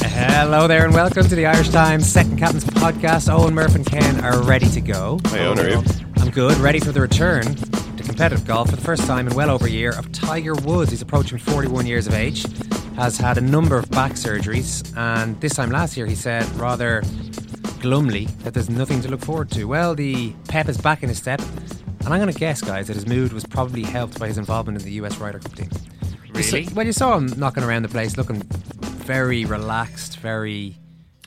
Hello there, and welcome to the Irish Times Second Captain's Podcast. Eoin, Murph, and Ken are ready to go. Hey, Eoin, are you? I'm good, ready for the return to competitive golf for the first time in well over a year of Tiger Woods. He's approaching 41 years of age, has had a number of back surgeries, and this time last year he said rather glumly that there's nothing to look forward to. Well, the pep is back in his step, and I'm going to guess, guys, that his mood was probably helped by his involvement in the US Ryder Cup team. You saw- Really? well, you saw him knocking around the place, looking very relaxed, very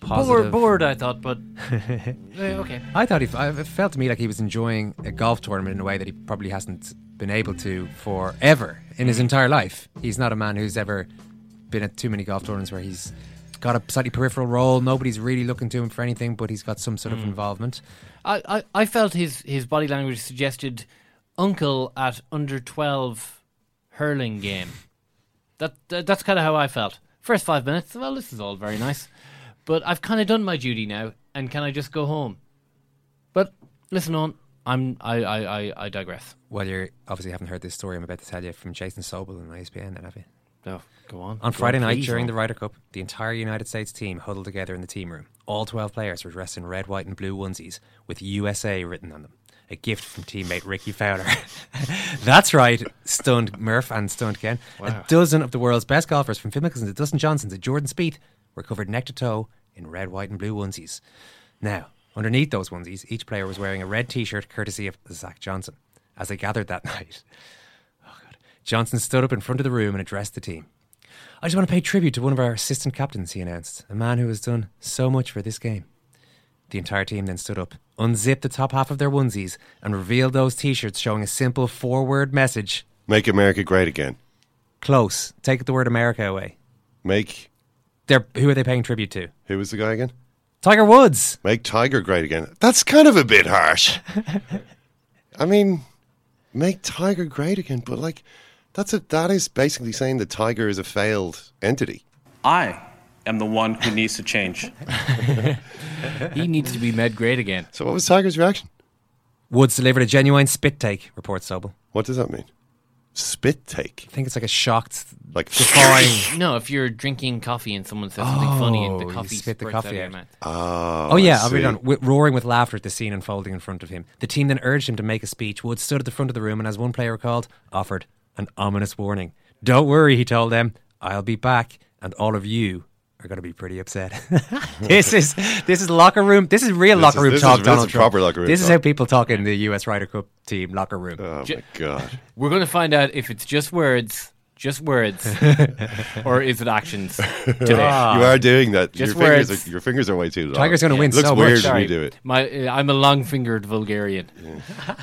Bored, positive. bored, I thought, but Eh, okay. I thought he, I- it felt to me like he was enjoying a golf tournament in a way that he probably hasn't been able to forever in his entire life. He's not a man who's ever been at too many golf tournaments where he's got a slightly peripheral role. Nobody's really looking to him for anything, but he's got some sort of involvement. I, I, I felt his, his body language suggested uncle at under 12 hurling game. That, that That's kind of how I felt. First five minutes, well, this is all very nice. But I've kind of done my duty now, and can I just go home? But listen on, I'm, I, I, I, I digress. Well, you obviously haven't heard this story I'm about to tell you from Jason Sobel on ESPN, then, have you? No, go on. On Go Friday night please, during on. the Ryder Cup, the entire United States team huddled together in the team room. All 12 players were dressed in red, white, and blue onesies with USA written on them. A gift from teammate Rickie Fowler. That's right, stunned Murph and stunned Ken. A dozen of the world's best golfers, from Phil Mickelson to Dustin Johnson to Jordan Spieth, were covered neck to toe in red, white, and blue onesies. Now, underneath those onesies, each player was wearing a red T-shirt courtesy of Zach Johnson. As they gathered that night, oh Johnson stood up in front of the room and addressed the team. I just want to pay tribute to one of our assistant captains, he announced, a man who has done so much for this game. The entire team then stood up, unzipped the top half of their onesies, and revealed those t shirts showing a simple four word message Make America great again. Close. Take the word America away. Make They're, who are they paying tribute to? who was the guy again? Tiger Woods. Make Tiger great again. That's kind of a bit harsh. I mean, make Tiger great again, but like that's a that is basically saying that Tiger is a failed entity. I am the one who needs to change. He needs to be made great again. So what was Tiger's reaction? Woods delivered a genuine spit take, reports Sobel. What does that mean? Spit take. I think it's like a shocked, Like defying. No, if you're drinking coffee and someone says something funny and Oh, the coffee spit the coffee out out. Oh, Oh yeah, I I'll read see. on. Wi- roaring with laughter at the scene unfolding in front of him. The team then urged him to make a speech. Woods stood at the front of the room and, as one player recalled, offered an ominous warning. "Don't worry," he told them. "I'll be back, and all of you are going to be pretty upset." this is this is locker room. This is real This locker is- room this is- talk. this is Donald Trump. proper locker room This is how people talk in the U.S. Ryder Cup team locker room. Oh my god. We're going to find out if it's just words, just words, or is it actions today. Ah. you are doing that. Your Just fingers, words. are, your fingers are way too long. Tiger's going to win Looks so weird much. when Sorry. you do it. My, uh, I'm a long-fingered Vulgarian,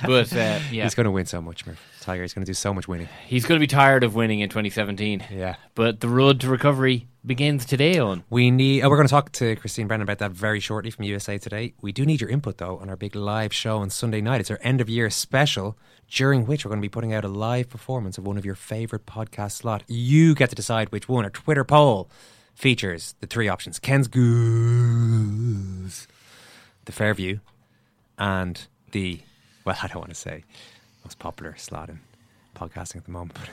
but uh, yeah, He's going to win so much, Murph. Tiger he's going to do so much winning. he's going to be tired of winning in 2017. Yeah. But the road to recovery begins today, on. We need. Oh, we're going to talk to Christine Brennan about that very shortly from USA Today. We do need your input though on our big live show on Sunday night. It's our end of year special, during which we're going to be putting out a live performance of one of your favorite podcast slot. You get to decide which one. Our Twitter poll features the three options: Ken's Goose, the Fairview, and the well, I don't want to say most popular slot in podcasting at the moment, but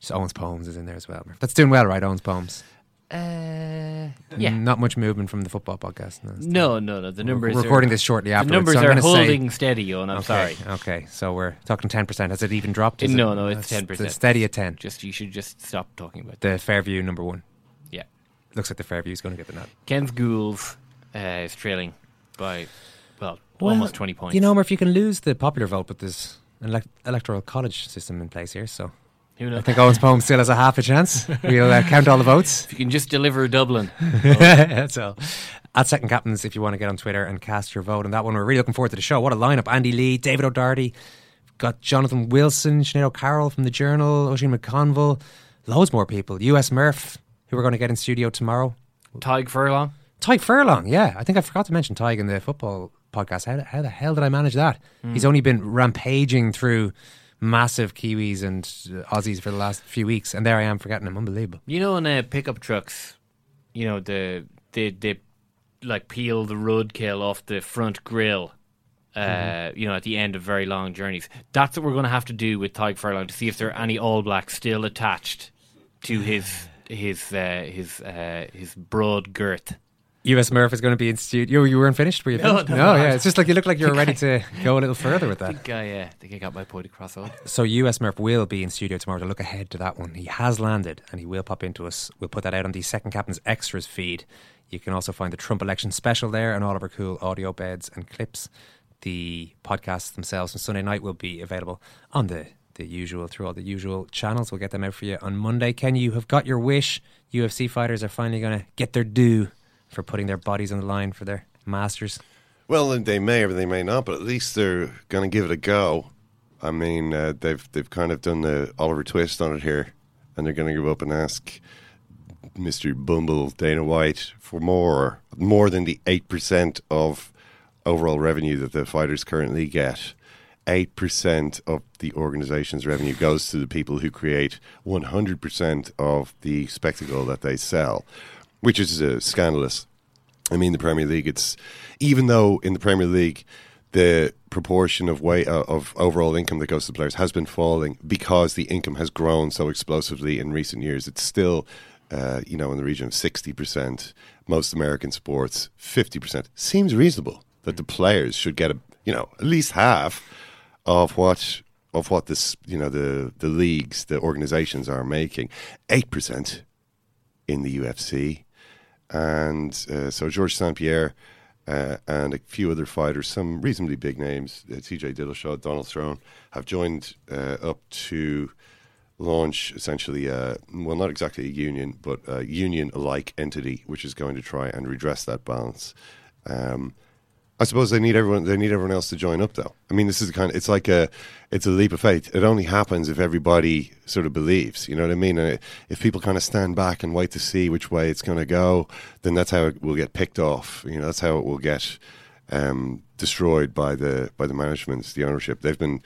just Eoin's Poems is in there as well. That's doing well, right? Eoin's Poems. Uh, yeah. Not much movement from the football podcast. No, No, no, no. The We're numbers. recording are, this shortly after. The numbers so I'm are gonna say- holding steady, on. I'm okay, sorry. Okay, so we're talking ten percent. Has it even dropped? Is no, it- no, it's ten percent. Steady at ten. Just you should just stop talking about The Fairview number one. Yeah. Looks like the Fairview is going to get the nod. Ken's Ghouls uh, is trailing by well, almost twenty points. You know, Murph, you can lose the popular vote, but there's an elec- electoral college system in place here, so Who knows? I think Eoin's poem still has a half a chance. We'll uh, count all the votes. if you can just deliver Dublin. That's all. At Second Captains, if you want to get on Twitter and cast your vote on that one, we're really looking forward to the show. What a lineup! Andy Lee, David O'Doherty, got Jonathan Wilson, Sinead O'Carroll from the Journal, Oisin McConville, loads more people. US Murph, who we're going to get in studio tomorrow. Tadhg Furlong. Tadhg Furlong, yeah. I think I forgot to mention Tadhg in the football podcast. How, how the hell did I manage that? Hmm. He's only been rampaging through massive Kiwis and Aussies for the last few weeks, and there I am forgetting them. Unbelievable. You know, in uh, pickup trucks, you know the they they like peel the roadkill off the front grill. Uh, Mm-hmm. You know, at the end of very long journeys. That's what we're going to have to do with Tadhg Furlong to see if there are any All Blacks still attached to his his uh, his uh, his broad girth. US Murph is going to be in studio. You you weren't finished, were you? No, finished? no, yeah. It's just like you look like you're ready to go a little further with that. I think I, uh, think I got my point across. On. So US Murph will be in studio tomorrow to look ahead to that one. He has landed and he will pop into us. We'll put that out on the Second Captain's Extras feed. You can also find the Trump election special there and all of our cool audio beds and clips. The podcasts themselves on Sunday night will be available on the, the usual, through all the usual channels. We'll get them out for you on Monday. Ken, you have got your wish. UFC fighters are finally going to get their due for putting their bodies on the line for their masters. Well, they may or they may not, but at least they're going to give it a go. I mean, uh, they've they've kind of done the Oliver twist on it here, and they're going to go up and ask Mister Bumble Dana White for more, more than the eight percent of overall revenue that the fighters currently get. Eight percent of the organization's revenue goes to the people who create one hundred percent of the spectacle that they sell, which is uh, scandalous. I mean, the Premier League. It's even though in the Premier League the proportion of way uh, of overall income that goes to the players has been falling because the income has grown so explosively in recent years. It's still, uh, you know, in the region of sixty percent. Most American sports, fifty percent seems reasonable that the players should get a, you know, at least half of what of what this, you know, the the leagues, the organizations are making. Eight percent in the UFC and uh, so Georges St. Pierre uh, and a few other fighters, some reasonably big names, uh, TJ Dillashaw, Donald Cerrone, have joined uh, up to launch essentially, a, well, not exactly a union, but a union-like entity, which is going to try and redress that balance. Um, I suppose they need everyone. They need everyone else to join up, though. I mean, this is kind of. It's like a. It's a leap of faith. It only happens if everybody sort of believes. You know what I mean? And if people kind of stand back and wait to see which way it's going to go, then that's how it will get picked off. You know, that's how it will get um, destroyed by the by the management, the ownership. They've been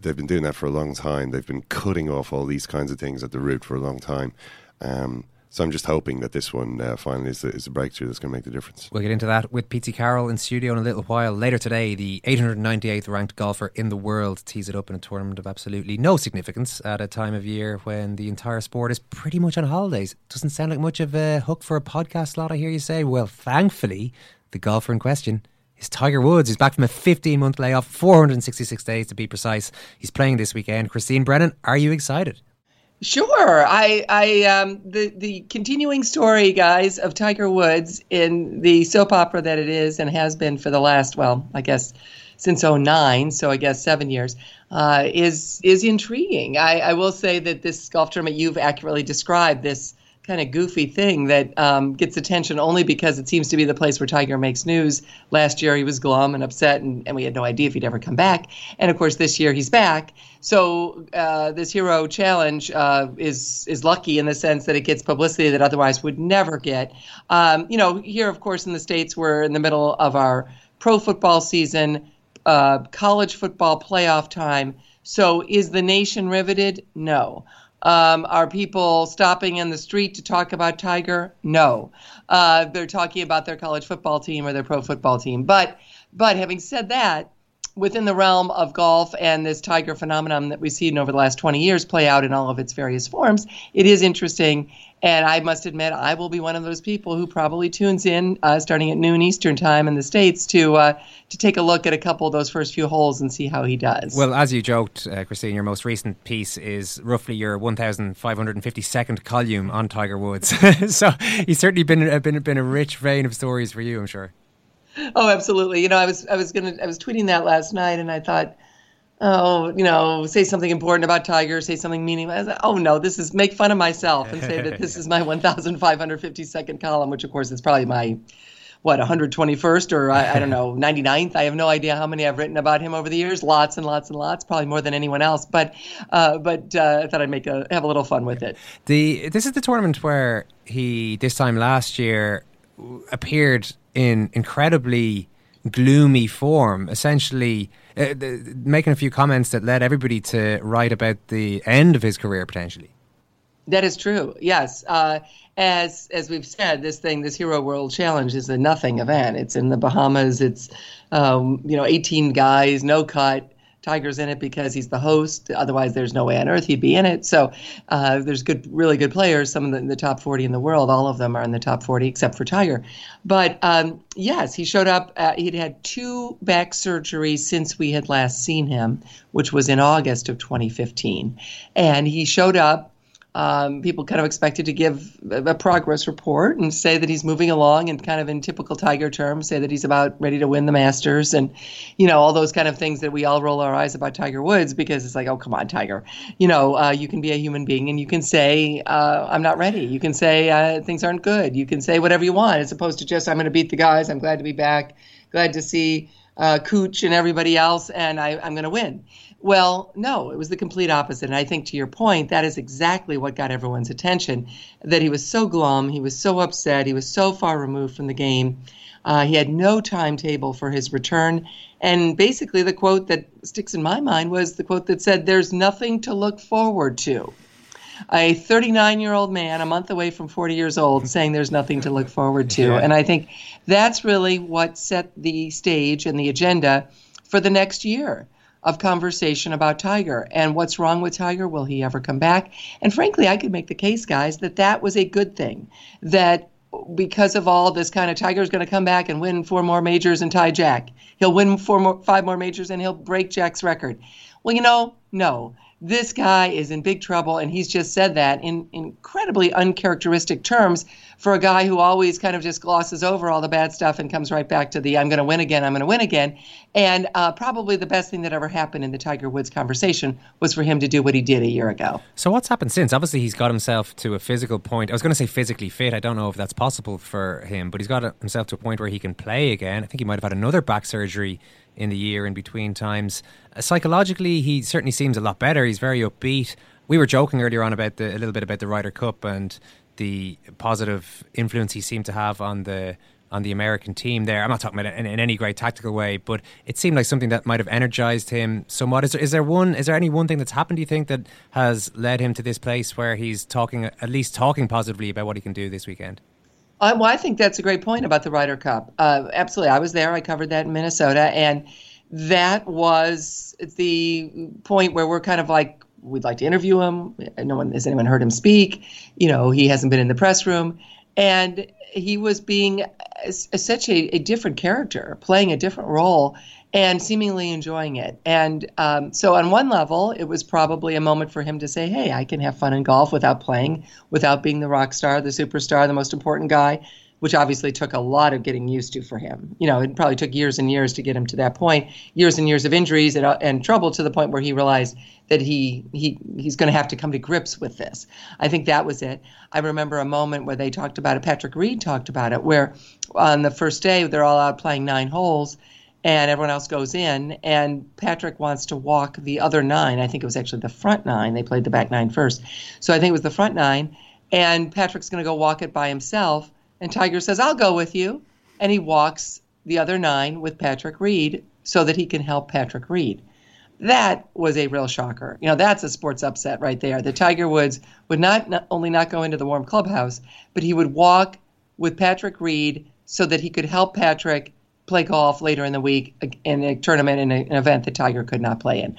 they've been doing that for a long time. They've been cutting off all these kinds of things at the root for a long time. Um, so I'm just hoping that this one uh, finally is a, is breakthrough that's going to make the difference. We'll get into that with Pete Carroll in studio in a little while. Later today, the 898th ranked golfer in the world tees it up in a tournament of absolutely no significance at a time of year when the entire sport is pretty much on holidays. Doesn't sound like much of a hook for a podcast slot, I hear you say. Well, thankfully, the golfer in question is Tiger Woods. He's back from a 15 month layoff, 466 days to be precise. He's playing this weekend. Christine Brennan, are you excited? Sure. I, I, um, the, the continuing story, guys, of Tiger Woods in the soap opera that it is and has been for the last, well, I guess since 09, so I guess seven years, uh, is, is intriguing. I, I will say that this golf tournament you've accurately described, this kind of goofy thing that um, gets attention only because it seems to be the place where Tiger makes news. Last year he was glum and upset, and, and we had no idea if he'd ever come back. And of course, this year he's back. So uh, this hero challenge uh, is is lucky in the sense that it gets publicity that otherwise would never get. Um, you know, here of course in the states we're in the middle of our pro football season, uh, college football playoff time. So is the nation riveted? No. Um, are people stopping in the street to talk about Tiger? No. Uh, they're talking about their college football team or their pro football team. But but having said that, within the realm of golf and this Tiger phenomenon that we've seen over the last 20 years play out in all of its various forms, it is interesting. And I must admit, I will be one of those people who probably tunes in uh, starting at noon Eastern time in the states to uh, to take a look at a couple of those first few holes and see how he does. Well, as you joked, uh, Christine, your most recent piece is roughly your 1,552nd column on Tiger Woods. so he's certainly been uh, been been a rich vein of stories for you, I'm sure. Oh, absolutely. You know, I was I was gonna I was tweeting that last night, and I thought, oh, you know, say something important about Tiger, say something meaningful. Like, oh no, this is make fun of myself and say that this is my 1,552nd column, which of course is probably my what 121st or I, I, don't know 99th i have no idea how many i've written about him over the years lots and lots and lots probably more than anyone else but uh, but uh, i thought i'd make a have a little fun with it the this is the tournament where he this time last year appeared in incredibly gloomy form, essentially uh, making a few comments that led everybody to write about the end of his career potentially. That is true. Yes, uh, as as we've said, this thing, this Hero World Challenge, is a nothing event. It's in the Bahamas. It's um, you know, 18 guys, no cut. Tiger's in it because he's the host. Otherwise, there's no way on earth he'd be in it. So uh, there's good, really good players. Some of the, the, top 40 in the world. All of them are in the top 40 except for Tiger. But um, yes, he showed up. Uh, he'd had two back surgeries since we had last seen him, which was in August of 2015, and he showed up um, people kind of expected to give a progress report and say that he's moving along and kind of in typical Tiger terms, say that he's about ready to win the Masters and, you know, all those kind of things that we all roll our eyes about Tiger Woods because it's like, oh, come on, Tiger. You know, uh, you can be a human being and you can say, uh, I'm not ready. You can say uh, things aren't good. You can say whatever you want as opposed to just, I'm going to beat the guys. I'm glad to be back. Glad to see uh, Cooch and everybody else, and I, I'm going to win. Well, no, it was the complete opposite. And I think to your point, that is exactly what got everyone's attention that he was so glum, he was so upset, he was so far removed from the game. Uh, he had no timetable for his return. And basically, the quote that sticks in my mind was the quote that said, There's nothing to look forward to. A 39 year old man, a month away from 40 years old, saying there's nothing to look forward to. Yeah. And I think that's really what set the stage and the agenda for the next year of conversation about Tiger and what's wrong with Tiger. Will he ever come back? And frankly, I could make the case, guys, that that was a good thing. That because of all this kind of Tiger's going to come back and win four more majors and tie Jack. He'll win four more, five more majors and he'll break Jack's record. Well, you know, no this guy is in big trouble. And he's just said that in incredibly uncharacteristic terms for a guy who always kind of just glosses over all the bad stuff and comes right back to the I'm going to win again, I'm going to win again. And uh, probably the best thing that ever happened in the Tiger Woods conversation was for him to do what he did a year ago. So, what's happened since? Obviously, he's got himself to a physical point. I was going to say physically fit. I don't know if that's possible for him, but he's got himself to a point where he can play again. I think he might have had another back surgery in the year in between times. Uh, psychologically, he certainly seems a lot better. He's very upbeat. We were joking earlier on about the, a little bit about the Ryder Cup and the positive influence he seemed to have on the on the American team there. I'm not talking about it in, in, any great tactical way, but it seemed like something that might have energized him somewhat. Is there, is there one? Is there any one thing that's happened? Do you think that has led him to this place where he's talking, at least talking positively about what he can do this weekend? Uh, well, I think that's a great point about the Ryder Cup. Uh, absolutely, I was there. I covered that in Minnesota, and that was the point where we're kind of like, we'd like to interview him. No one has anyone heard him speak. You know, he hasn't been in the press room, and he was being such a, a different character, playing a different role, and seemingly enjoying it. And um, so, on one level, it was probably a moment for him to say, Hey, I can have fun in golf without playing, without being the rock star, the superstar, the most important guy. Which obviously took a lot of getting used to for him. You know, it probably took years and years to get him to that point, years and years of injuries and, uh, and trouble to the point where he realized that he he he's going to have to come to grips with this. I think that was it. I remember a moment where they talked about it. Patrick Reed talked about it, where on the first day they're all out playing nine holes, and everyone else goes in, and Patrick wants to walk the other nine. I think it was actually the front nine. They played the back nine first, so I think it was the front nine, and Patrick's going to go walk it by himself and Tiger says, I'll go with you. And he walks the other nine with Patrick Reed so that he can help Patrick Reed. That was a real shocker. You know, that's a sports upset right there. The Tiger Woods would not, not only not go into the warm clubhouse, but he would walk with Patrick Reed so that he could help Patrick play golf later in the week in a tournament in an event that Tiger could not play in.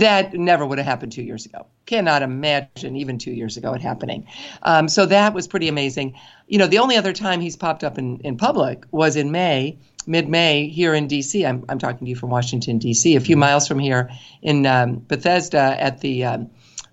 That never would have happened two years ago. Cannot imagine even two years ago it happening. Um, so that was pretty amazing. You know, the only other time he's popped up in, in public was in May, mid May, here in D.C. I'm, I'm talking to you from Washington, D.C., a few miles from here in um, Bethesda at the. Um,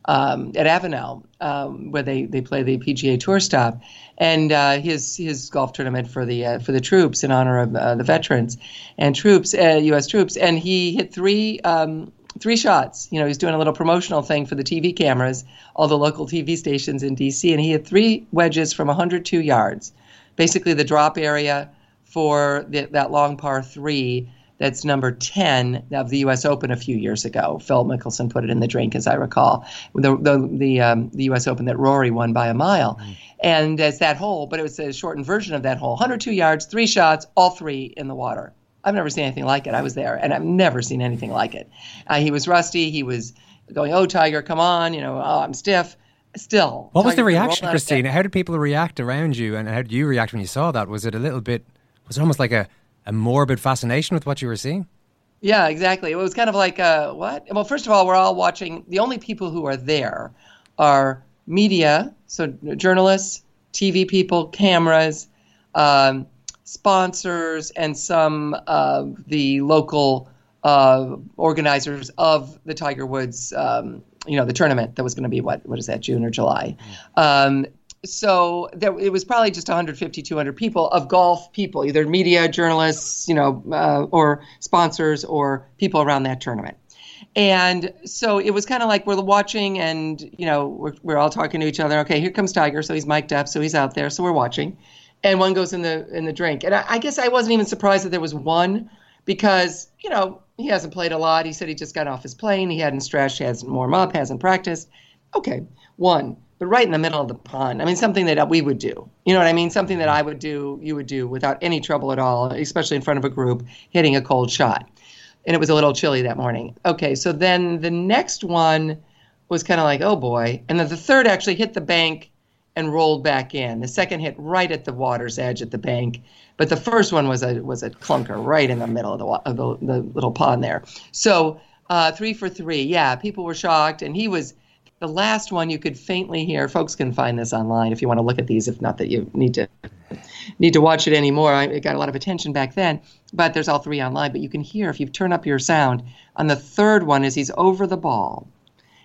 um, at Avenel, um, where they, they play the PGA Tour stop, and uh, his his golf tournament for the uh, for the troops in honor of uh, the veterans and troops, U.S. Uh, troops, and he hit three. Um, three shots. You know, he's doing a little promotional thing for the TV cameras, all the local TV stations in DC, and he hit three wedges from 102 yards, basically the drop area for the, that long par three that's number 10 of the U.S. Open a few years ago. Phil Mickelson put it in the drink, as I recall, the the the, um, the U.S. Open that Rory won by a mile, mm. and it's that hole, but it was a shortened version of that hole. 102 yards, three shots, all three in the water. I've never seen anything like it. I was there, and I've never seen anything like it. Uh, he was rusty. He was going, "Oh, Tiger, come on!" You know, "Oh, I'm stiff." Still, what Tiger was the reaction, Christina? How did people react around you, and how did you react when you saw that? Was it a little bit? Was it almost like a a morbid fascination with what you were seeing? Yeah, exactly. It was kind of like, uh, what? Well, first of all, we're all watching. The only people who are there are media, so journalists, TV people, cameras, um, sponsors, and some of the local uh, organizers of the Tiger Woods, um, you know, the tournament that was going to be what? What is that? June or July? Um, so there, it was probably just 150 200 people of golf people either media journalists you know uh, or sponsors or people around that tournament. And so it was kind of like we're watching and you know we're, we're all talking to each other. Okay here comes tiger. So he's mic'd up so he's out there. So we're watching. And one goes in the in the drink. And I, I guess i wasn't even surprised that there was one because you know he hasn't played a lot. He said he just got off his plane. He hadn't stretched hasn't warmed up hasn't practiced. Okay one but right in the middle of the pond. I mean, something that we would do. You know what I mean? Something that I would do, you would do without any trouble at all, especially in front of a group, hitting a cold shot. And it was a little chilly that morning. Okay, so then the next one was kind of like, oh boy. And then the third actually hit the bank and rolled back in. The second hit right at the water's edge at the bank. But the first one was a was a clunker right in the middle of the of the, the little pond there. So uh, three for three. Yeah, people were shocked, and he was the last one you could faintly hear. Folks can find this online if you want to look at these. If not, that you need to need to watch it anymore. I, it got a lot of attention back then, but there's all three online. But you can hear if you turn up your sound on the third one as he's over the ball.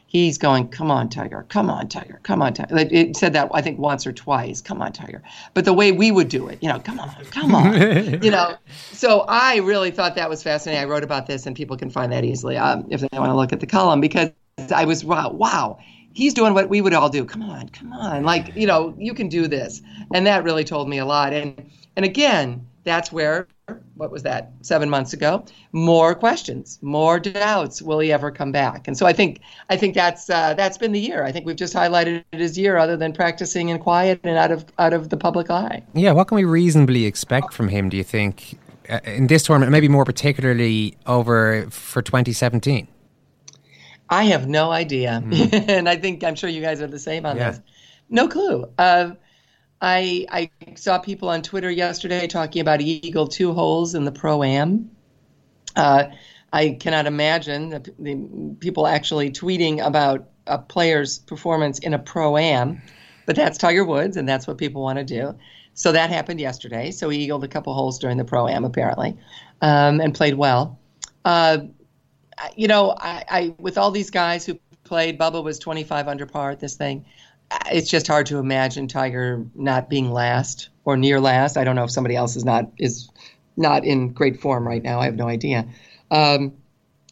He's going, come on, Tiger, come on, Tiger, come on, Tiger. It said that I think once or twice, come on, Tiger. But the way we would do it, you know, come on, come on, you know. So I really thought that was fascinating. I wrote about this, and people can find that easily um, if they want to look at the column because I was wow, wow. He's doing what we would all do. Come on, come on. Like, you know, you can do this. And that really told me a lot. And and again, that's where what was that? 7 months ago, more questions, more doubts, will he ever come back? And so I think I think that's uh, that's been the year. I think we've just highlighted it as year other than practicing in quiet and out of out of the public eye. Yeah, what can we reasonably expect from him, do you think? Uh, in this tournament, maybe more particularly over for 2017? I have no idea, mm. and I think I'm sure you guys are the same on yeah. this. No clue. Uh, I I saw people on Twitter yesterday talking about Eagle two holes in the pro am. Uh, I cannot imagine the, the, people actually tweeting about a player's performance in a pro am, but that's Tiger Woods, and that's what people want to do. So that happened yesterday. So he eagled a couple holes during the pro am apparently, um, and played well. Uh, you know, I, I with all these guys who played, Bubba was 25 under par at this thing. it's just hard to imagine Tiger not being last or near last. I don't know if somebody else is not is not in great form right now. I have no idea. Um,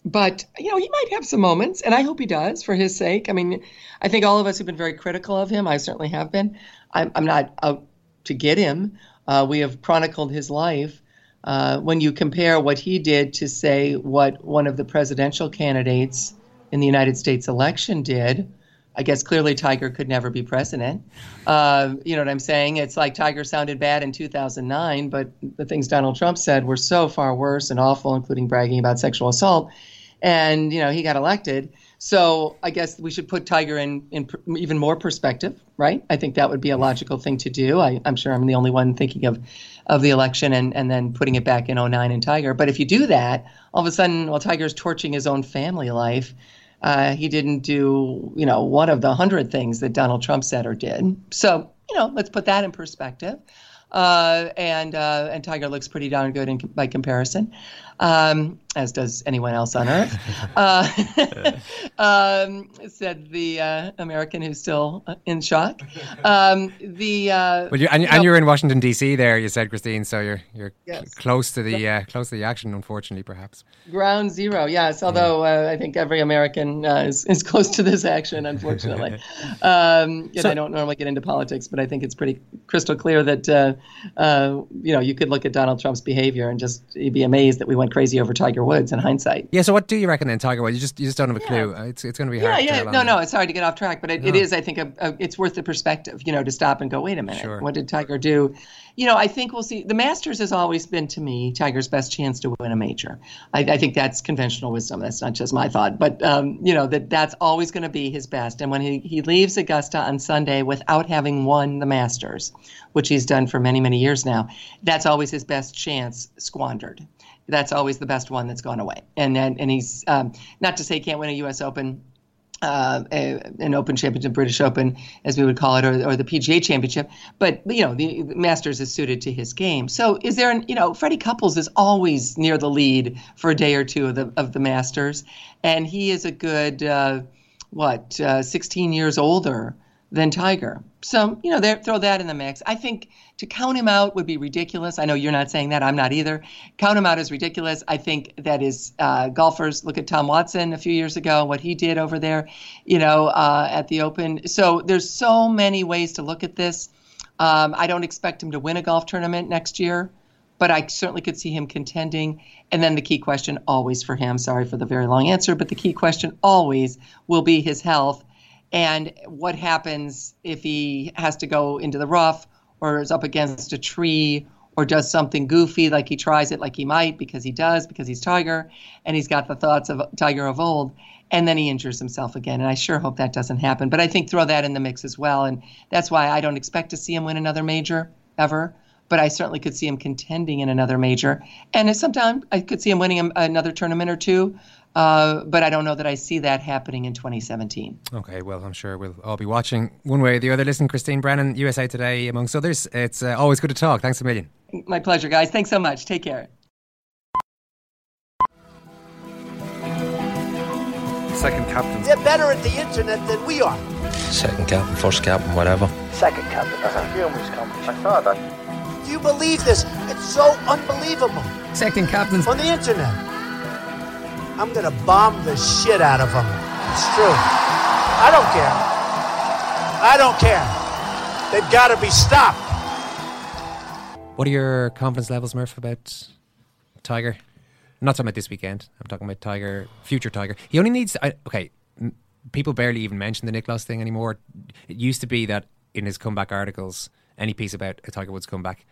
but you know, he might have some moments, and I hope he does for his sake. I mean, I think all of us have been very critical of him. I certainly have been. I'm, I'm not out to get him. Uh, we have chronicled his life. Uh, when you compare what he did to say what one of the presidential candidates in the United States election did, I guess clearly Tiger could never be president. Uh, you know what I'm saying? It's like Tiger sounded bad in 2009, but the things Donald Trump said were so far worse and awful, including bragging about sexual assault. And, you know, he got elected. So I guess we should put Tiger in, in pr- even more perspective, right? I think that would be a logical thing to do. I, am sure I'm the only one thinking of, of the election and, and then putting it back in 09 in Tiger. But if you do that, all of a sudden, while Tiger's torching his own family life, uh, he didn't do, you know, one of the hundred things that Donald Trump said or did. So, you know, let's put that in perspective. Uh, and uh, and Tiger looks pretty darn good in, by comparison um, as does anyone else on Earth, uh, um, said the uh, American who's still in shock. Um, the uh, well, you, and, and you're in Washington D.C. There, you said, Christine. So you're you're yes. close to the uh, close to the action, unfortunately, perhaps. Ground zero, yes. Although uh, I think every American uh, is is close to this action, unfortunately. um, so, I don't normally get into politics, but I think it's pretty crystal clear that you know you could look at Donald Trump's behavior and just be amazed that we went crazy over Tiger Woods in hindsight. Yeah. So what do you reckon then, Tiger Woods? You just you just don't have a clue. Yeah. It's it's going to be hard. Yeah, yeah. No, no. It's hard to get off track, but it, no. it is. I think a, a, it's worth the perspective. You know, to stop and go, wait a minute, sure. what did Tiger do? You know, I think we'll see. The Masters has always been to me Tiger's best chance to win a major. I, I think that's conventional wisdom. That's not just my thought, but um, you know that that's always going to be his best. And when he he leaves Augusta on Sunday without having won the Masters, which he's done for many many years now, that's always his best chance squandered that's always the best one that's gone away. And and, and he's um, not to say he can't win a U.S. Open. Uh, a, an Open Championship, British Open, as we would call it, or, or the PGA Championship. But you know, the Masters is suited to his game. So, is there an you know, Freddie Couples is always near the lead for a day or two of the of the Masters, and he is a good uh, what, uh, 16 years older than Tiger. So, you know, throw that in the mix. I think to count him out would be ridiculous. I know you're not saying that. I'm not either. Count him out is ridiculous. I think that is uh, golfers look at Tom Watson a few years ago, what he did over there, you know, uh, at the Open. So there's so many ways to look at this. Um, I don't expect him to win a golf tournament next year, but I certainly could see him contending. And then the key question always for him, sorry for the very long answer, but the key question always will be his health and what happens if he has to go into the rough or is up against a tree or does something goofy like he tries it like he might because he does because he's tiger and he's got the thoughts of tiger of old and then he injures himself again and i sure hope that doesn't happen but i think throw that in the mix as well and that's why i don't expect to see him win another major ever but I certainly could see him contending in another major. And sometime I could see him winning another tournament or two. Uh, but I don't know that I see that happening in 2017. Okay, well, I'm sure we'll all be watching one way or the other. Listen, Christine Brennan, USA Today, amongst others. It's uh, always good to talk. Thanks a million. My pleasure, guys. Thanks so much. Take care. Second captain. They're better at the internet than we are. Second captain, first captain, whatever. Second captain. That's a humorous competition. I saw that. Do you believe this? It's so unbelievable. Second captain. On the internet. I'm going to bomb the shit out of them. It's true. I don't care. I don't care. They've got to be stopped. What are your confidence levels, Murph, about Tiger? I'm not talking about this weekend. I'm talking about Tiger, future Tiger. He only needs. I, okay, people barely even mention the Nicklaus thing anymore. It used to be that in his comeback articles, any piece about a Tiger Woods comeback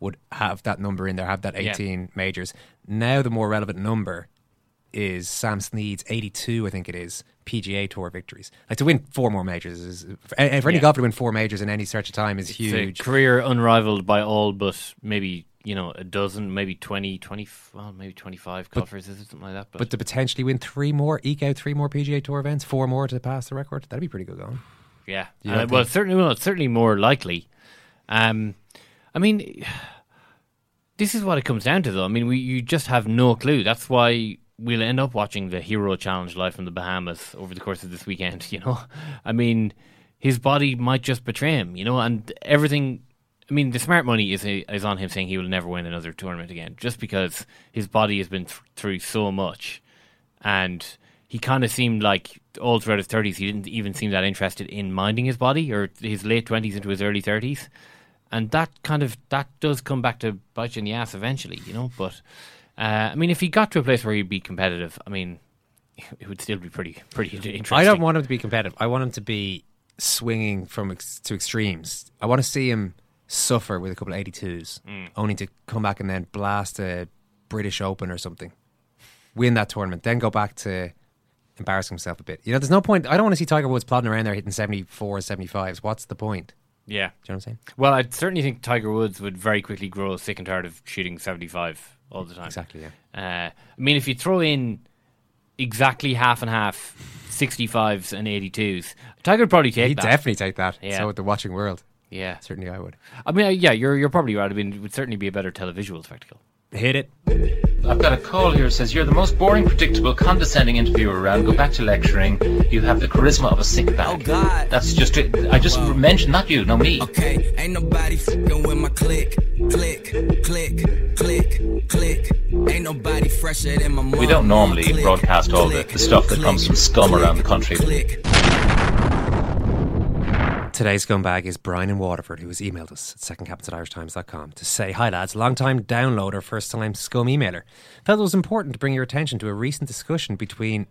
would have that number in there, have that 18 yeah. majors. Now, the more relevant number is Sam Snead's 82, I think it is, PGA Tour victories. Like to win four more majors is for any yeah. golfer to win four majors in any stretch of time is it's huge. career unrivaled by all but maybe you know a dozen, maybe 20, 20 well, maybe 25 golfers, is something like that? But, but to potentially win three more, eke out three more PGA Tour events, four more to pass the record, that'd be pretty good going. Yeah, uh, well, certainly, well, certainly more likely. Um, I mean. This is what it comes down to, though. I mean, we you just have no clue. That's why we'll end up watching the Hero Challenge live from the Bahamas over the course of this weekend. You know, I mean, his body might just betray him, you know, and everything. I mean, the smart money is is on him saying he will never win another tournament again, just because his body has been th- through so much, and he kind of seemed like all throughout his thirties he didn't even seem that interested in minding his body or his late twenties into his early thirties, and that kind of that does come back to bite you in the ass eventually, you know. But uh, I mean, if he got to a place where he'd be competitive, I mean, it would still be pretty pretty interesting. I don't want him to be competitive. I want him to be swinging from ex- to extremes. I want to see him suffer with a couple of 82s, Mm. only to come back and then blast a British Open or something, win that tournament, then go back to embarrassing himself a bit. You know, there's no point. I don't want to see Tiger Woods plodding around there hitting 74s, 75s. What's the point? Yeah. Do you know what I'm saying? Well, I certainly think Tiger Woods would very quickly grow sick and tired of shooting 75 all the time. Exactly, yeah. Uh, I mean, if you throw in exactly half and half 65s and 82s, Tiger would probably take that. He'd that. definitely take that. Yeah. So would the watching world. Yeah. Certainly I would. I mean, uh, yeah, you're you're probably right. I mean, it would certainly be a better televisual spectacle. Hit it. I've got a call here. Says you're the most boring, predictable, condescending interviewer around. Go back to lecturing. You have the charisma of a sick bag. Oh God. That's just it. I just mentioned not you, no me. Okay, ain't nobody fucking with my click, click, click, click, click. Ain't nobody fresher than my We don't normally broadcast all the, the stuff that comes from scum around the country. Today's scumbag is Brian in Waterford, who has emailed us at secondcaptains at irishtimes.com to say, Hi lads, long time downloader, first time scum emailer. Felt it was important to bring your attention to a recent discussion between,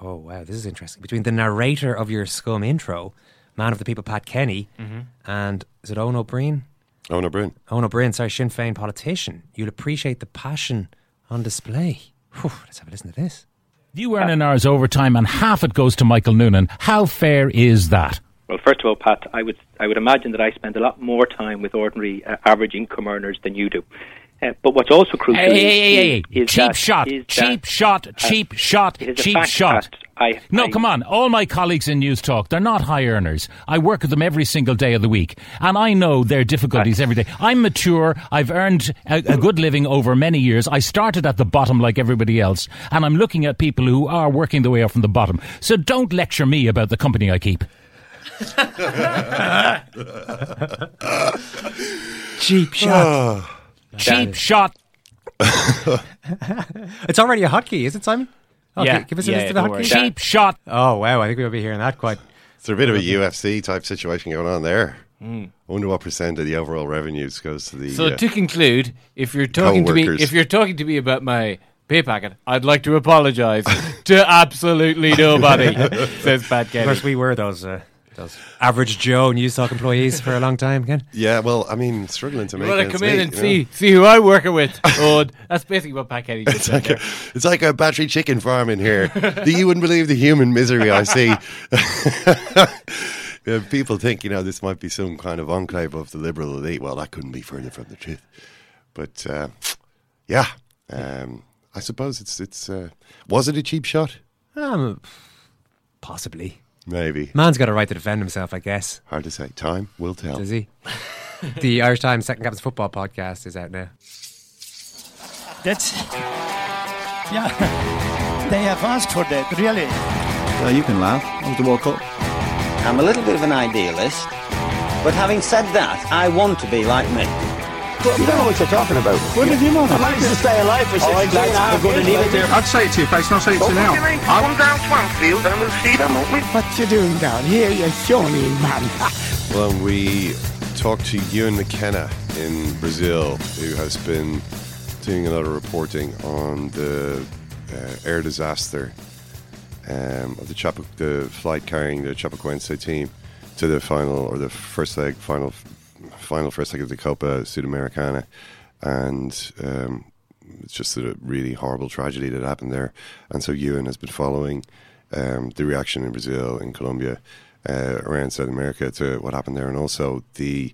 oh wow, this is interesting, between the narrator of your scum intro, man of the people Pat Kenny, Mhm. and is it Owen O'Brien? Owen O'Brien. Owen O'Brien, sorry, Sinn Féin politician. You'll appreciate the passion on display. Whew, let's have a listen to this. You earn an hour's overtime and half it goes to Michael Noonan. How fair is that? Well, first of all, Pat, I would I would imagine that I spend a lot more time with ordinary uh, average income earners than you do. Uh, but what's also crucial Hey, is, hey, hey, is cheap that- shot, is cheap that, shot, uh, cheap shot, it is a cheap fact shot. I, no, I- come on. All my colleagues in News Talk, they're not high earners. I work with them every single day of the week, and I know their difficulties every day. I'm mature. I've earned a, a good living over many years. I started at the bottom like everybody else, and I'm looking at people who are working their way up from the bottom. So don't lecture me about the company I keep. Cheap shot. cheap shot. it's already a hotkey, is it, Simon? Oh, Yeah. give us a Yeah, list of the worry. hotkeys. Cheap shot. Oh, wow. I think we'll be hearing that quite. It's a bit of a UFC type situation going on there? Mm. I wonder what percent of the overall revenues goes to the. So uh, to conclude, if you're talking to me, if you're talking to me about my pay packet, I'd like to apologise to absolutely nobody. says Pat Of course, we were those uh, those average Joe News Talk employees for a long time. Again, yeah, well, I mean, struggling to You make want to come in meet, and you know? see see who I'm working with? Oh, that's basically what Pat Kenny. It's like, a, it's like a battery chicken farm in here. The- you wouldn't believe the human misery I see. Yeah, people think, you know, this might be some kind of enclave of the liberal elite. Well, that couldn't be further from the truth. But uh, yeah, um, I suppose it's it's. Uh, was it a cheap shot? um, possibly. Maybe. Man's got a right to defend himself, I guess. Hard to say. Time will tell. Does he? the Irish Times Second Captain's Football podcast is out now. That's yeah. They have asked for that, really. Well, you can laugh. It was the World Cup. I'm a little bit of an idealist, but having said that, I want to be like me. You don't know what you're talking about. What did you want? I managed to stay alive for All right, 16 lads, half I'm gonna years, leave it baby. there. I'd say it to your face, and I'll say it to you now. Come down Swansfield and we'll see them, won't we? What you doing down here, you shawny man? Well, we talked to Ewan MacKenna in Brazil, who has been doing a lot of reporting on the uh, air disaster um, of the, Chape- the flight carrying the Chapecoense team to the final or the first leg, final, final first leg of the Copa Sudamericana, and um, it's just a really horrible tragedy that happened there. And so Ewan has been following um, the reaction in Brazil, in Colombia, uh, around South America to what happened there, and also the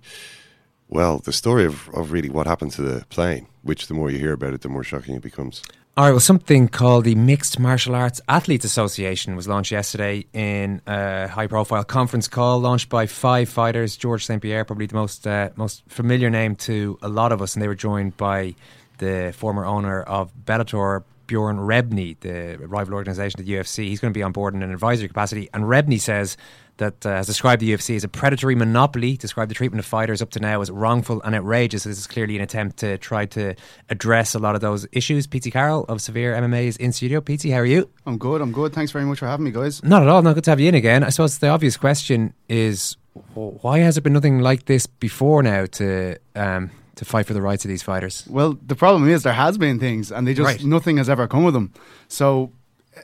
well, the story of, of really what happened to the plane. Which the more you hear about it, the more shocking it becomes. All right, well, something called the Mixed Martial Arts Athletes Association was launched yesterday in a high profile conference call launched by five fighters. Georges St. Pierre, probably the most, uh, most familiar name to a lot of us, and they were joined by the former owner of Bellator, Bjorn Rebney, the rival organisation of the UFC. He's going to be on board in an advisory capacity. And Rebney says that uh, has described the UFC as a predatory monopoly, described the treatment of fighters up to now as wrongful and outrageous. This is clearly an attempt to try to address a lot of those issues. Pete Carroll of Severe MMA is in studio. Pete, how are you? I'm good, I'm good. Thanks very much for having me, guys. Not at all. Not good to have you in again. I suppose the obvious question is why has there been nothing like this before now to um, to fight for the rights of these fighters? Well, the problem is there has been things, and they just Right. nothing has ever come of them. So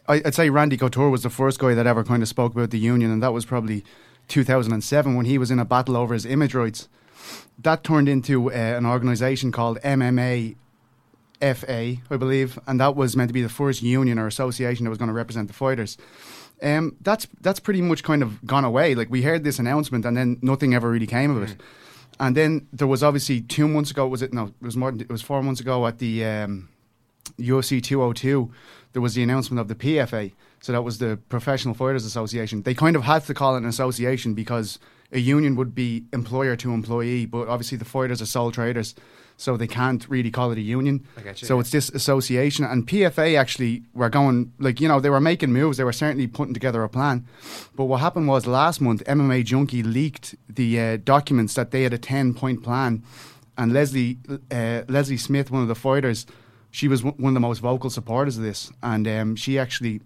I, I'd say Randy Couture was the first guy that ever kind of spoke about the union, and that was probably 2007 when he was in a battle over his image rights. That turned into uh, an organisation called MMA. FA, I believe, and that was meant to be the first union or association that was going to represent the fighters. Um, that's that's pretty much kind of gone away. Like we heard this announcement, and then nothing ever really came of it. And then there was obviously two months ago. Was it no? It was more. Than, it was four months ago at the um, UFC 202. There was the announcement of the PFA. So that was the Professional Fighters Association. They kind of had to call it an association because a union would be employer to employee, but obviously the fighters are sole traders, so they can't really call it a union. I get you, so yeah. it's this association, and PFA actually were going like you know they were making moves. They were certainly putting together a plan. But what happened was last month, MMA Junkie leaked the uh, documents that they had a ten point plan, and Leslie uh, Leslie Smith, one of the fighters, she was w- one of the most vocal supporters of this, and um, she actually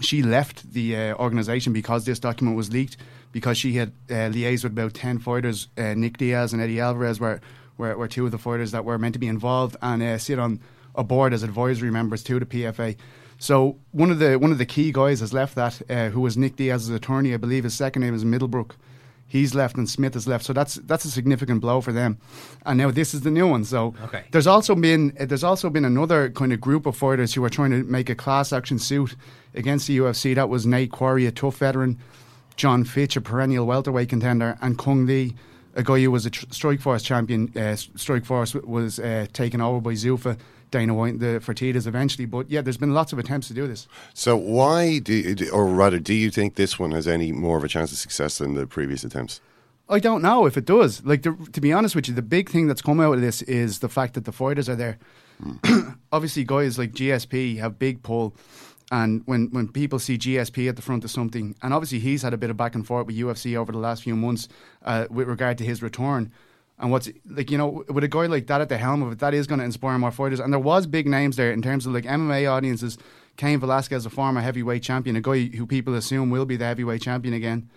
she left the uh, organization because this document was leaked because she had uh, liaised with about 10 fighters uh, Nick Diaz and Eddie Alvarez were, were, were two of the fighters that were meant to be involved and uh, sit on a board as advisory members to the PFA so one of the one of the key guys has left that uh, who was Nick Diaz's attorney I believe his second name is Middlebrook he's left and Smith has left so that's that's a significant blow for them and now this is the new one so Okay. there's also been there's also been another kind of group of fighters who are trying to make a class action suit against the UFC. That was Nate Quarry, a tough veteran, John Fitch, a perennial welterweight contender, and Cung Le, a guy who was a tr- Strike Force champion. Uh, Strike Force was uh, taken over by Zuffa, Dana White, the Fertittas eventually. But yeah, there's been lots of attempts to do this. So why do, you- or rather, do you think this one has any more of a chance of success than the previous attempts? I don't know if it does. Like, the, to be honest with you, the big thing that's come out of this is the fact that the fighters are there. Obviously, guys like GSP have big pull, and when when people see GSP at the front of something, and obviously he's had a bit of back and forth with UFC over the last few months uh, with regard to his return. And what's like you know with a guy like that at the helm of it, that is going to inspire more fighters. And there was big names there in terms of like MMA audiences. Cain Velasquez, a former heavyweight champion, a guy who people assume will be the heavyweight champion again.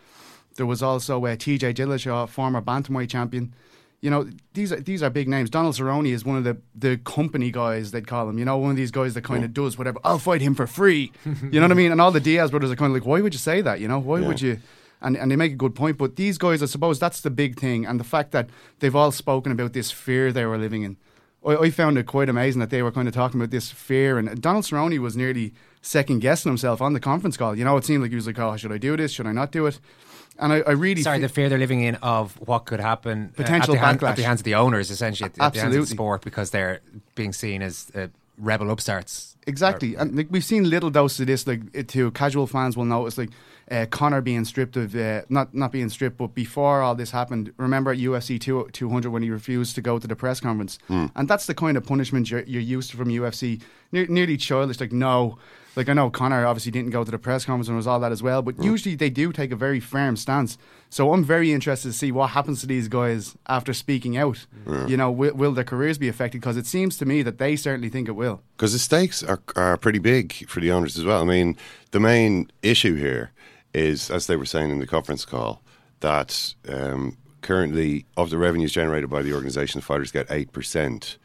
There was also uh, T.J. Dillashaw, former bantamweight champion. You know, these are these are big names. Donald Cerrone is one of the, the company guys they'd call him. You know, one of these guys that kind of does whatever. I'll fight him for free. you know what I mean? And all the Diaz brothers are kind of like, why would you say that? You know, why Yeah. would you? And and they make a good point. But these guys, I suppose, that's the big thing, and the fact that they've all spoken about this fear they were living in. I, I found it quite amazing that they were kind of talking about this fear, and Donald Cerrone was nearly second guessing himself on the conference call. You know, it seemed like he was like, "Oh, should I do this? Should I not do it?" And I, I really Sorry, the fear they're living in of what could happen uh, Potential at, the hand- at the hands of the owners, essentially, at the, at the hands of the sport, because they're being seen as uh, rebel upstarts. Exactly, and like we've seen little doses of this. Like it too, casual fans will notice like uh, Conor being stripped of uh, not not being stripped, but before all this happened, remember at UFC 2, 200 when he refused to go to the press conference, Hmm. and that's the kind of punishment you're, you're used to from UFC. Ne- nearly childish, like no. Like I know Conor obviously didn't go to the press conference and was all that as well, but usually they do take a very firm stance. So I'm very interested to see what happens to these guys after speaking out. You know, will, will their careers be affected? Because it seems to me that they certainly think it will. Because the stakes are, are pretty big for the owners as well. I mean, the main issue here is, as they were saying in the conference call, that um, currently of the revenues generated by the organisation, the fighters get 8%,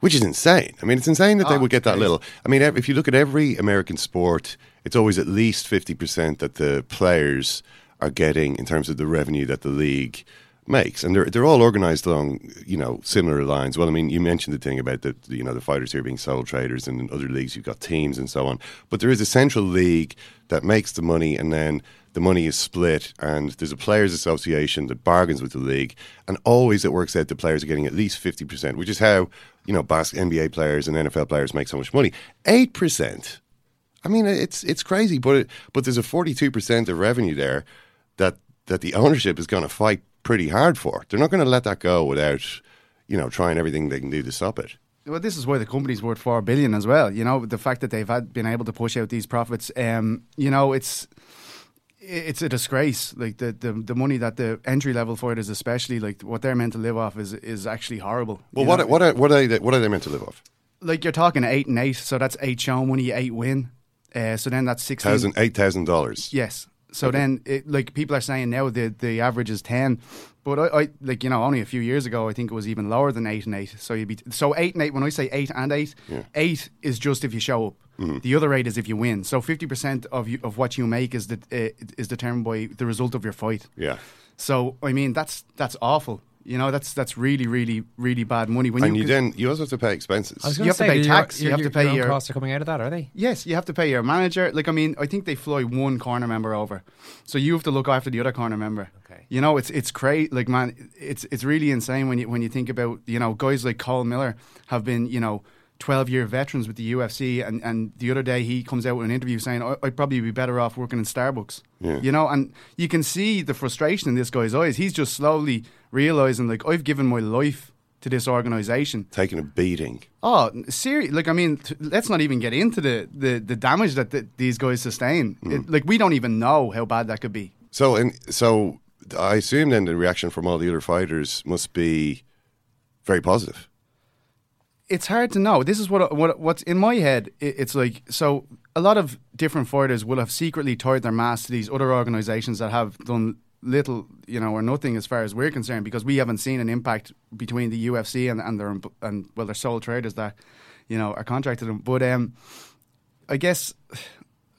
which is insane. I mean, it's insane that they Oh, would get that crazy. little. I mean, if you look at every American sport, it's always at least 50% that the players are getting in terms of the revenue that the league makes, and they're they're all organised along you know similar lines. Well, I mean, you mentioned the thing about the you know the fighters here being sole traders, and in other leagues you've got teams and so on. But there is a central league that makes the money, and then the money is split, and there's a players' association that bargains with the league, and always it works out the players are getting at least fifty percent, which is how you know bas- NBA players and NFL players make so much money. Eight percent. I mean, it's it's crazy, but it, but there's a forty two percent of revenue there that that the ownership is going to fight pretty hard for. They're not going to let that go without, you know, trying everything they can do to stop it. well, this is why the company's worth four billion as well. You know, the fact that they've had been able to push out these profits. Um, you know, it's it's a disgrace. Like the, the, the money that the entry level fighters, especially like what they're meant to live off, is is actually horrible. Well, what know? what are, what are they what are they meant to live off? like you're talking eight and eight, so that's eight show money, eight win. Uh, so then that's sixteen. Thousand eight thousand dollars. Yes. So then, it, like people are saying now, the the average is ten, but I, I like you know only a few years ago I think it was even lower than eight and eight. So you'd be so eight and eight. When I say eight and eight, Yeah. eight is just if you show up. Mhm. The other eight is if you win. So fifty percent of you, of what you make is the, uh, is determined by the result of your fight. Yeah. So I mean that's that's awful. You know that's that's really really really bad money. When and you you then you also have to pay expenses. You going have to pay tax, Your, you have to your- pay your own your- costs are coming out of that, are they? Yes, you have to pay your manager. Like, I mean, I think they fly one corner member over, so you have to look after the other corner member. You know, it's it's crazy. Like, man, it's it's really insane when you when you think about you know guys like Cole Miller have been you know. 12 year veterans with the UFC, and, and the other day he comes out with an interview saying, "I- I'd probably be better off working in Starbucks. Yeah. You know, and you can see the frustration in this guy's eyes. He's just slowly realizing, like, I've given my life to this organization. Taking a beating. Oh, serious? Like, I mean, t- let's not even get into the, the, the damage that th these guys sustain. Hmm. It, like, we don't even know how bad that could be. So and so, I assume then the reaction from all the other fighters must be very positive. It's hard to know. This is what what what's in my head. It, it's like so. A lot of different fighters will have secretly tied their mask to these other organizations that have done little, you know, or nothing as far as we're concerned, because we haven't seen an impact between the UFC and and their and well, their sole traders that you know are contracted them. But um, I guess.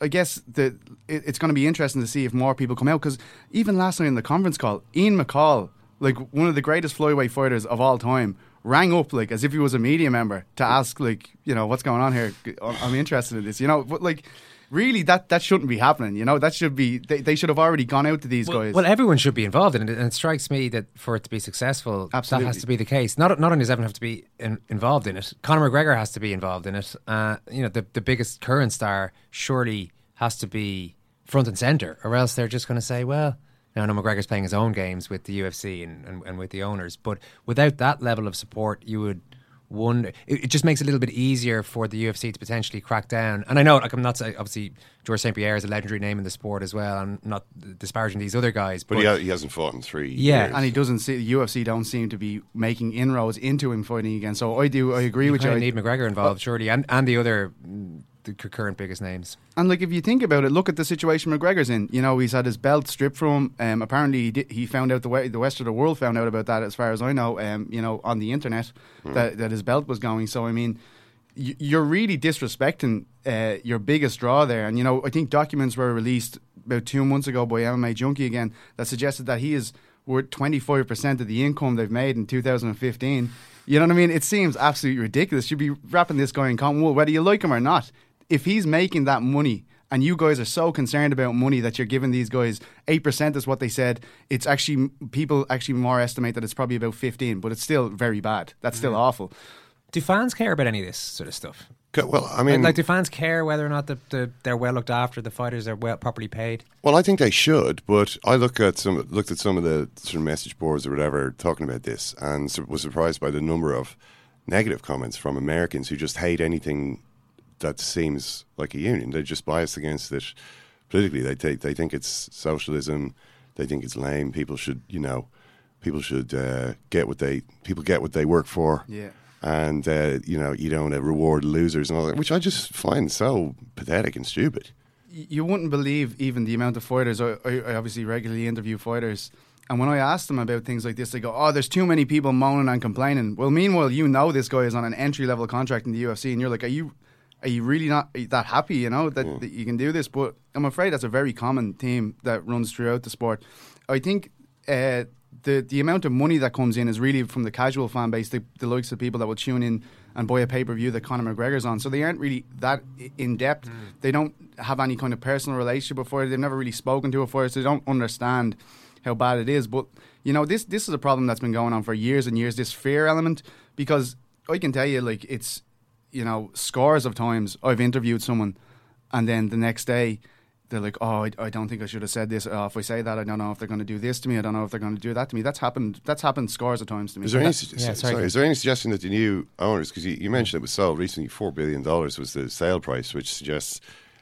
I guess the it, it's going to be interesting to see if more people come out because even last night in the conference call, Ian McCall, like one of the greatest flyweight fighters of all time, rang up like as if he was a media member to ask like you know what's going on here. I'm interested in this, you know, but like really that that shouldn't be happening. You know, that should be they, they should have already gone out to these Well, guys. well, everyone should be involved in it, and it strikes me that for it to be successful, Absolutely. that has to be the case. Not not only does everyone have to be in, involved in it, Conor McGregor has to be involved in it. Uh, you know, the the biggest current star surely has to be front and center, or else they're just going to say, well. Now, I know McGregor's playing his own games with the UFC and, and, and with the owners, but without that level of support, you would wonder. It, it just makes it a little bit easier for the UFC to potentially crack down. And I know, like, I'm not saying, obviously, Georges St. Pierre is a legendary name in the sport as well. I'm not disparaging these other guys, But, but, he, ha- he hasn't fought in three. Yeah. years. and he doesn't see the UFC don't seem to be making inroads into him fighting again. So I do I agree you with you. I- need McGregor involved, surely, and, and the other the current biggest names. And like, if you think about it, look at the situation McGregor's in. You know, he's had his belt stripped from him. Um, apparently, he, did, he found out the way the rest of the world found out about that, as far as I know. Um, you know, on the internet that that his belt was going. So I mean, y- you're really disrespecting uh, your biggest draw there. And you know, I think documents were released about two months ago by MMA Junkie again that suggested that he is worth 25 percent of the income they've made in 2015. You know what I mean? It seems absolutely ridiculous. You'd be wrapping this guy in cotton wool, whether you like him or not. If he's making that money and you guys are so concerned about money that you're giving these guys 8% is what they said, it's actually, people actually more estimate that it's probably about 15, but it's still very bad. That's still mm-hmm. awful. Do fans care about any of this sort of stuff? Well, I mean, like, do fans care whether or not the, the, they're well looked after, the fighters are well properly paid? Well, I think they should, but I look at some looked at some of the sort of message boards or whatever talking about this, and was surprised by the number of negative comments from Americans who just hate anything that seems like a union. They're just biased against it politically. They take they think it's socialism. They think it's lame. People should you know, people should uh, get what they people get what they work for. Yeah. And uh, you know you don't uh, reward losers and all that, which I just find so pathetic and stupid. You wouldn't believe even the amount of fighters. I, I I obviously regularly interview fighters. And when I ask them about things like this, they go, "Oh, there's too many people moaning and complaining." Well, meanwhile, you know this guy is on an entry level contract in the UFC, and you're like, "Are you, are you really not that happy? You know that, that you can do this?" But I'm afraid that's a very common theme that runs throughout the sport. I think uh, the the amount of money that comes in is really from the casual fan base, the, the likes of people that will tune in and buy a pay per view that Conor McGregor's on. So they aren't really that in depth. They don't have any kind of personal relationship before. They've never really spoken to it before, so they don't understand how bad it is. But you know, this this is a problem that's been going on for years and years. This fear element, because I can tell you, like it's you know scores of times I've interviewed someone, and then the next day they're like, oh, I, I don't think I should have said this. Oh, if I say that, I don't know if they're going to do this to me. I don't know if they're going to do that to me. That's happened. That's happened scores of times to me. Is there, any, That- su- sorry, is there any suggestion that the new owners, because you, you mentioned it was sold recently, four billion dollars was the sale price, which suggests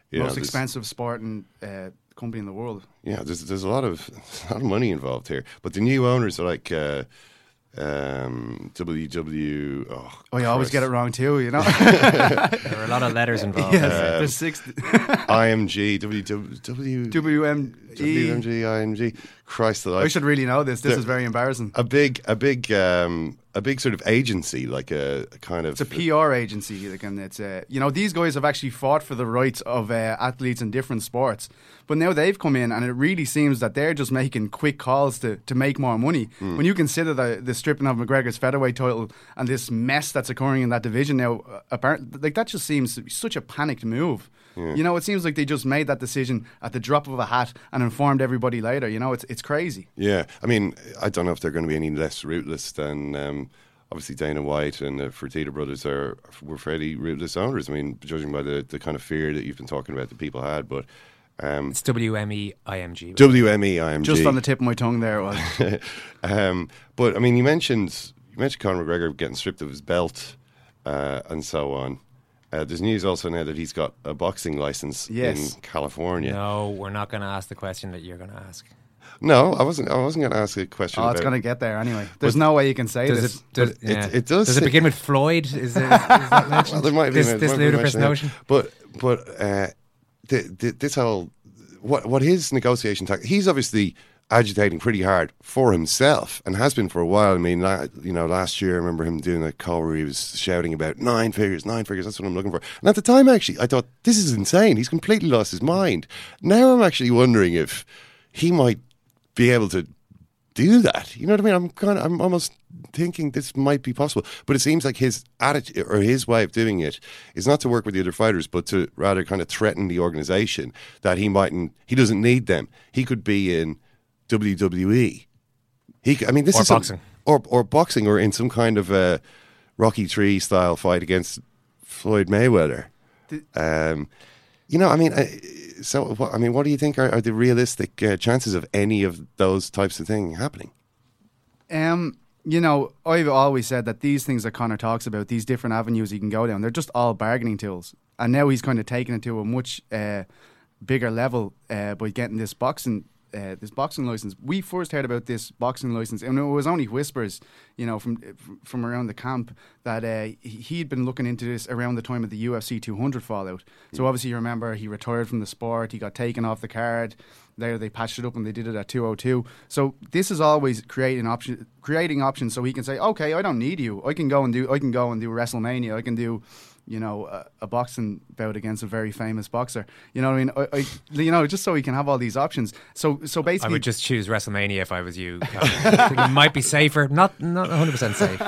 you most know, there's- expensive sporting uh, company in the world? Yeah, there's there's a lot of a lot of money involved here, but the new owners are like uh, um, WW. Oh, Oh, you always get it wrong too. You know, There are a lot of letters involved. Yes, Um, there's six. IMG, WW, WM, WMG, IMG. Christ alive! I should really know this. This There- is very embarrassing. a big, a big, um, a big sort of agency, like a, a kind of It's a PR agency, like, and it's uh, you know these guys have actually fought for the rights of uh, athletes in different sports, but now they've come in, and it really seems that they're just making quick calls to, to make more money. Hmm. When you consider the the stripping of McGregor's featherweight title and this mess that's occurring in that division now, uh, apparent like that just seems such a panicked move. Yeah. You know, it seems like they just made that decision at the drop of a hat and informed everybody later. You know, it's it's crazy. Yeah, I mean, I don't know if they're going to be any less rootless than um, obviously Dana White and the Fertitta brothers are were fairly rootless owners. I mean, judging by the, the kind of fear that you've been talking about that people had, but um, It's WME IMG. WME IMG Just on the tip of my tongue there it was. um, but I mean, you mentioned you mentioned Conor McGregor getting stripped of his belt uh, and so on. Uh, there's news also now that he's got a boxing license Yes. in California. No, we're not going to ask the question that you're going to ask. No, I wasn't. I wasn't going to ask a question. Oh, it's going to get there anyway. There's But- no way you can say Does this. it, does, it- yeah. it does Does it begin with Floyd? Is, there, is that mentioned? well, there might be this, this might ludicrous mention there. notion. But but uh, the, the, this whole what what his negotiation tactic. He's obviously agitating pretty hard for himself and has been for a while. I mean, you know, last year I remember him doing a call where he was shouting about nine figures, nine figures. That's what I'm looking for. And at the time, actually, I thought this is insane. He's completely lost his mind. Now I'm actually wondering if he might be able to do that. You know what I mean? I'm kind of, I'm almost thinking this might be possible. But it seems like his attitude or his way of doing it is not to work with the other fighters, but to rather kind of threaten the organization that he mightn't, he doesn't need them. He could be in WWE. He, c- I mean, this Or is some- boxing. or or boxing, or in some kind of a Rocky Three style fight against Floyd Mayweather. Um, you know, I mean, I, so what, I mean, what do you think are, are the realistic uh, chances of any of those types of things happening? Um, you know, I've always said that these things that Conor talks about, these different avenues he can go down, they're just all bargaining tools. And now he's kind of taken it to a much uh, bigger level uh, by getting this boxing. Uh, this boxing license. We first heard about this boxing license, and it was only whispers, you know, from from around the camp that uh, he- he'd been looking into this around the time of the UFC 200 fallout. So obviously, you remember he retired from the sport. He got taken off the card. Later, they patched it up and they did it at 202. So this is always creating option, creating options, so he can say, "Okay, I don't need you. I can go and do. I can go and do WrestleMania. I can do." You know, a, a boxing bout against a very famous boxer. You know what I mean? I, I, you know, just so he can have all these options. So, so basically, I would just choose WrestleMania if I was you. It might be safer. Not not 100% safe.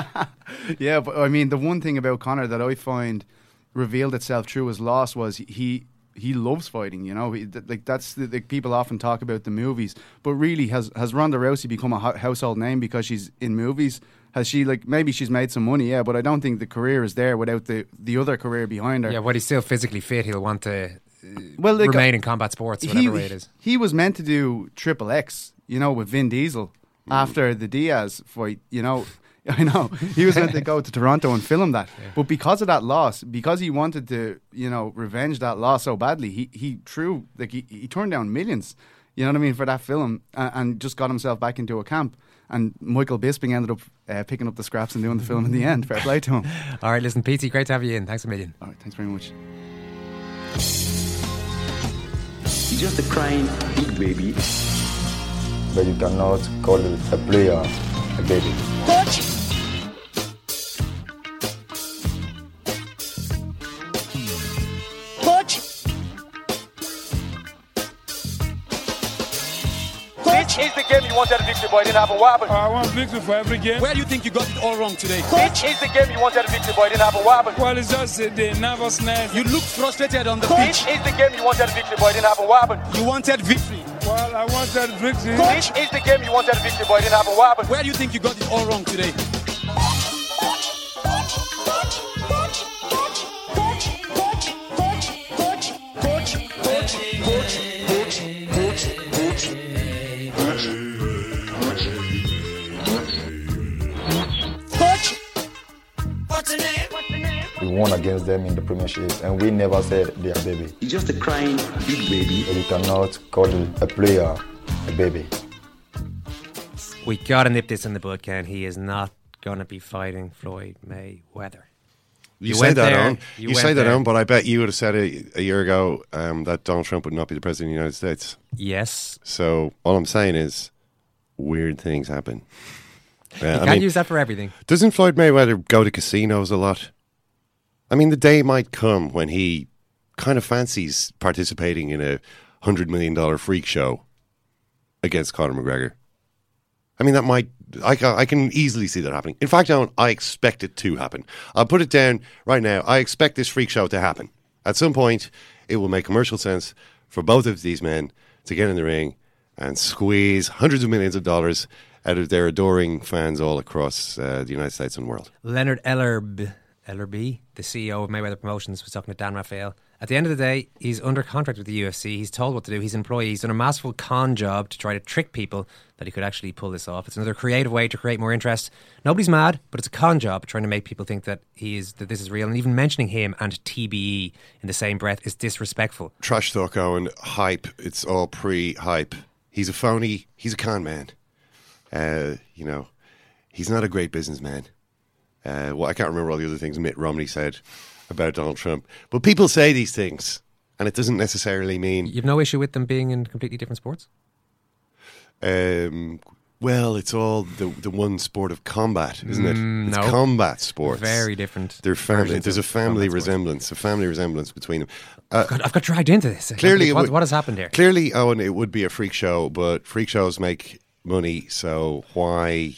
yeah, but I mean, the one thing about Conor that I find revealed itself through his loss was he he loves fighting. You know, he, th- like that's the, the people often talk about the movies, but really has has Ronda Rousey become a ho- household name because she's in movies? Has she like maybe she's made some money? Yeah, but I don't think the career is there without the the other career behind her. Yeah, but he's still physically fit, he'll want to uh, well, like, remain in combat sports, whatever way it is. He was meant to do Triple X, you know, with Vin Diesel after the Diaz fight. You know, I know he was meant to go to Toronto and film that, but because of that loss, because he wanted to, you know, revenge that loss so badly, he he threw like he, he turned down millions. You know what I mean for that film, and, and just got himself back into a camp. And Michael Bisping ended up uh, picking up the scraps and doing the film in the end. Fair play to him. All right, listen, Pete, great to have you in. Thanks a million. All right, thanks very much. He's just a crying big baby. But you cannot call a player a baby. Coach! Coach! This is the game you wanted a victory, but you didn't have a weapon. I want victory for every game. Where do you think you got it all wrong today? Coach? This is the game you wanted a victory, but you didn't have a weapon. Well, it's just the nervousness. You look frustrated on the pitch. This is the game you wanted a victory, but you didn't have a weapon. You wanted victory. Well, I wanted victory. This is the game you wanted a victory, but you didn't have a weapon. Where do you think you got it all wrong today? Against them in the Premiership, and we never said they are baby. He's just a crying big baby. But you cannot call a player a baby. We gotta nip this in the bud, Ken. He is not gonna be fighting Floyd Mayweather. You, say that there, on. You, went say that there. on, but I bet you would have said a, a year ago um, that Donald Trump would not be the president of the United States. Yes. So all I'm saying is, weird things happen. Uh, You I can't mean, use that for everything. Doesn't Floyd Mayweather go to casinos a lot? I mean, the day might come when he kind of fancies participating in a hundred million dollar freak show against Conor McGregor. I mean, that might. I I can easily see that happening. In fact, Alan, I expect it to happen. I'll put it down right now. I expect this freak show to happen. At some point, it will make commercial sense for both of these men to get in the ring and squeeze hundreds of millions of dollars out of their adoring fans all across uh, the United States and world. Leonard Ellerb, Ellerbe, the CEO of Mayweather Promotions, was talking to Dan Rafael. At the end of the day, he's under contract with the UFC. He's told what to do. He's an employee. He's done a masterful con job to try to trick people that he could actually pull this off. It's another creative way to create more interest. Nobody's mad, but it's a con job trying to make people think that he is that this is real. And even mentioning him and TBE in the same breath is disrespectful. Trash talk, Eoin. Hype. It's all pre-hype. He's a phony. He's a con man. Uh, you know, he's not a great businessman. Uh, well, I can't remember all the other things Mitt Romney said about Donald Trump. But people say these things, and it doesn't necessarily mean. You've no issue with them being in completely different sports? Um, well, it's all the the one sport of combat, isn't it? Mm, it's no. combat sports. Very different They're family. There's a family combat sports. resemblance, a family resemblance between them. Uh, I've got, I've got dragged into this. Clearly, what, would- what has happened here? Clearly, Eoin, it would be a freak show, but freak shows make money, so why,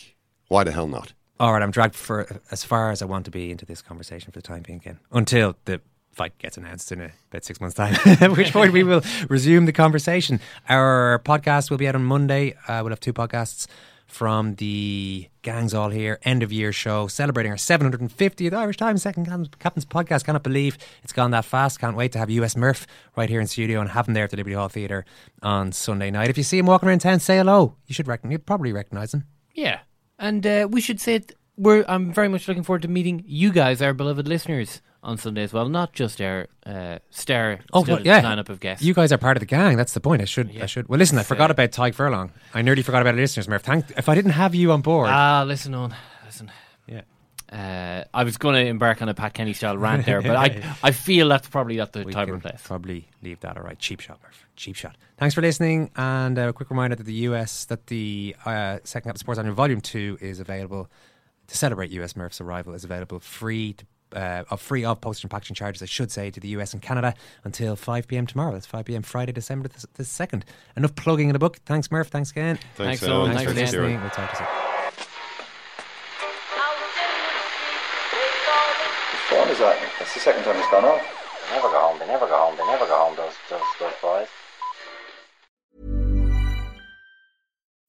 why the hell not? All right, I'm dragged for as far as I want to be into this conversation for the time being, Ken, until the fight gets announced in a, about six months' time, at which point we will resume the conversation. Our podcast will be out on Monday. Uh, we'll have two podcasts from the Gangs All Here end of year show, celebrating our 750th Irish Times Second Captain's podcast. Cannot believe it's gone that fast. Can't wait to have US Murph right here in studio and have him there at the Liberty Hall Theatre on Sunday night. If you see him walking around town, say hello. You should reckon, you'd probably recognise him. Yeah, and uh, we should say it, we're. I'm very much looking forward to meeting you guys, our beloved listeners, on Sunday as well. Not just our uh, star Oh, well, yeah. lineup of guests. You guys are part of the gang. That's the point. I should. I should. Well, listen. I forgot about Tadhg Furlong. I nearly forgot about our listeners, Murph. Thank. If I didn't have you on board, Ah, listen on, listen. Yeah. Uh, I was going to embark on a Pat Kenny style rant there, but I I feel that's probably not the we time or place. probably leave that. All right. Cheap shot, Murph. Cheap shot. Thanks for listening. And a quick reminder that the US that the uh, second Captain Sports Annual Volume Two is available to celebrate US Murph's arrival. Is available free to. Uh, of free of postage and packaging charges, I should say, to the US and Canada until 5 p.m. tomorrow. That's 5 p.m. Friday, December the, the 2nd. Enough plugging in the book. Thanks, Murph. Thanks again. Thanks, Thanks, Eoin. Thanks, Thanks for for listening. We'll talk to you soon. What is that? That's the second time it's gone off. They never go home. They never go home. They never go home. Those those those boys.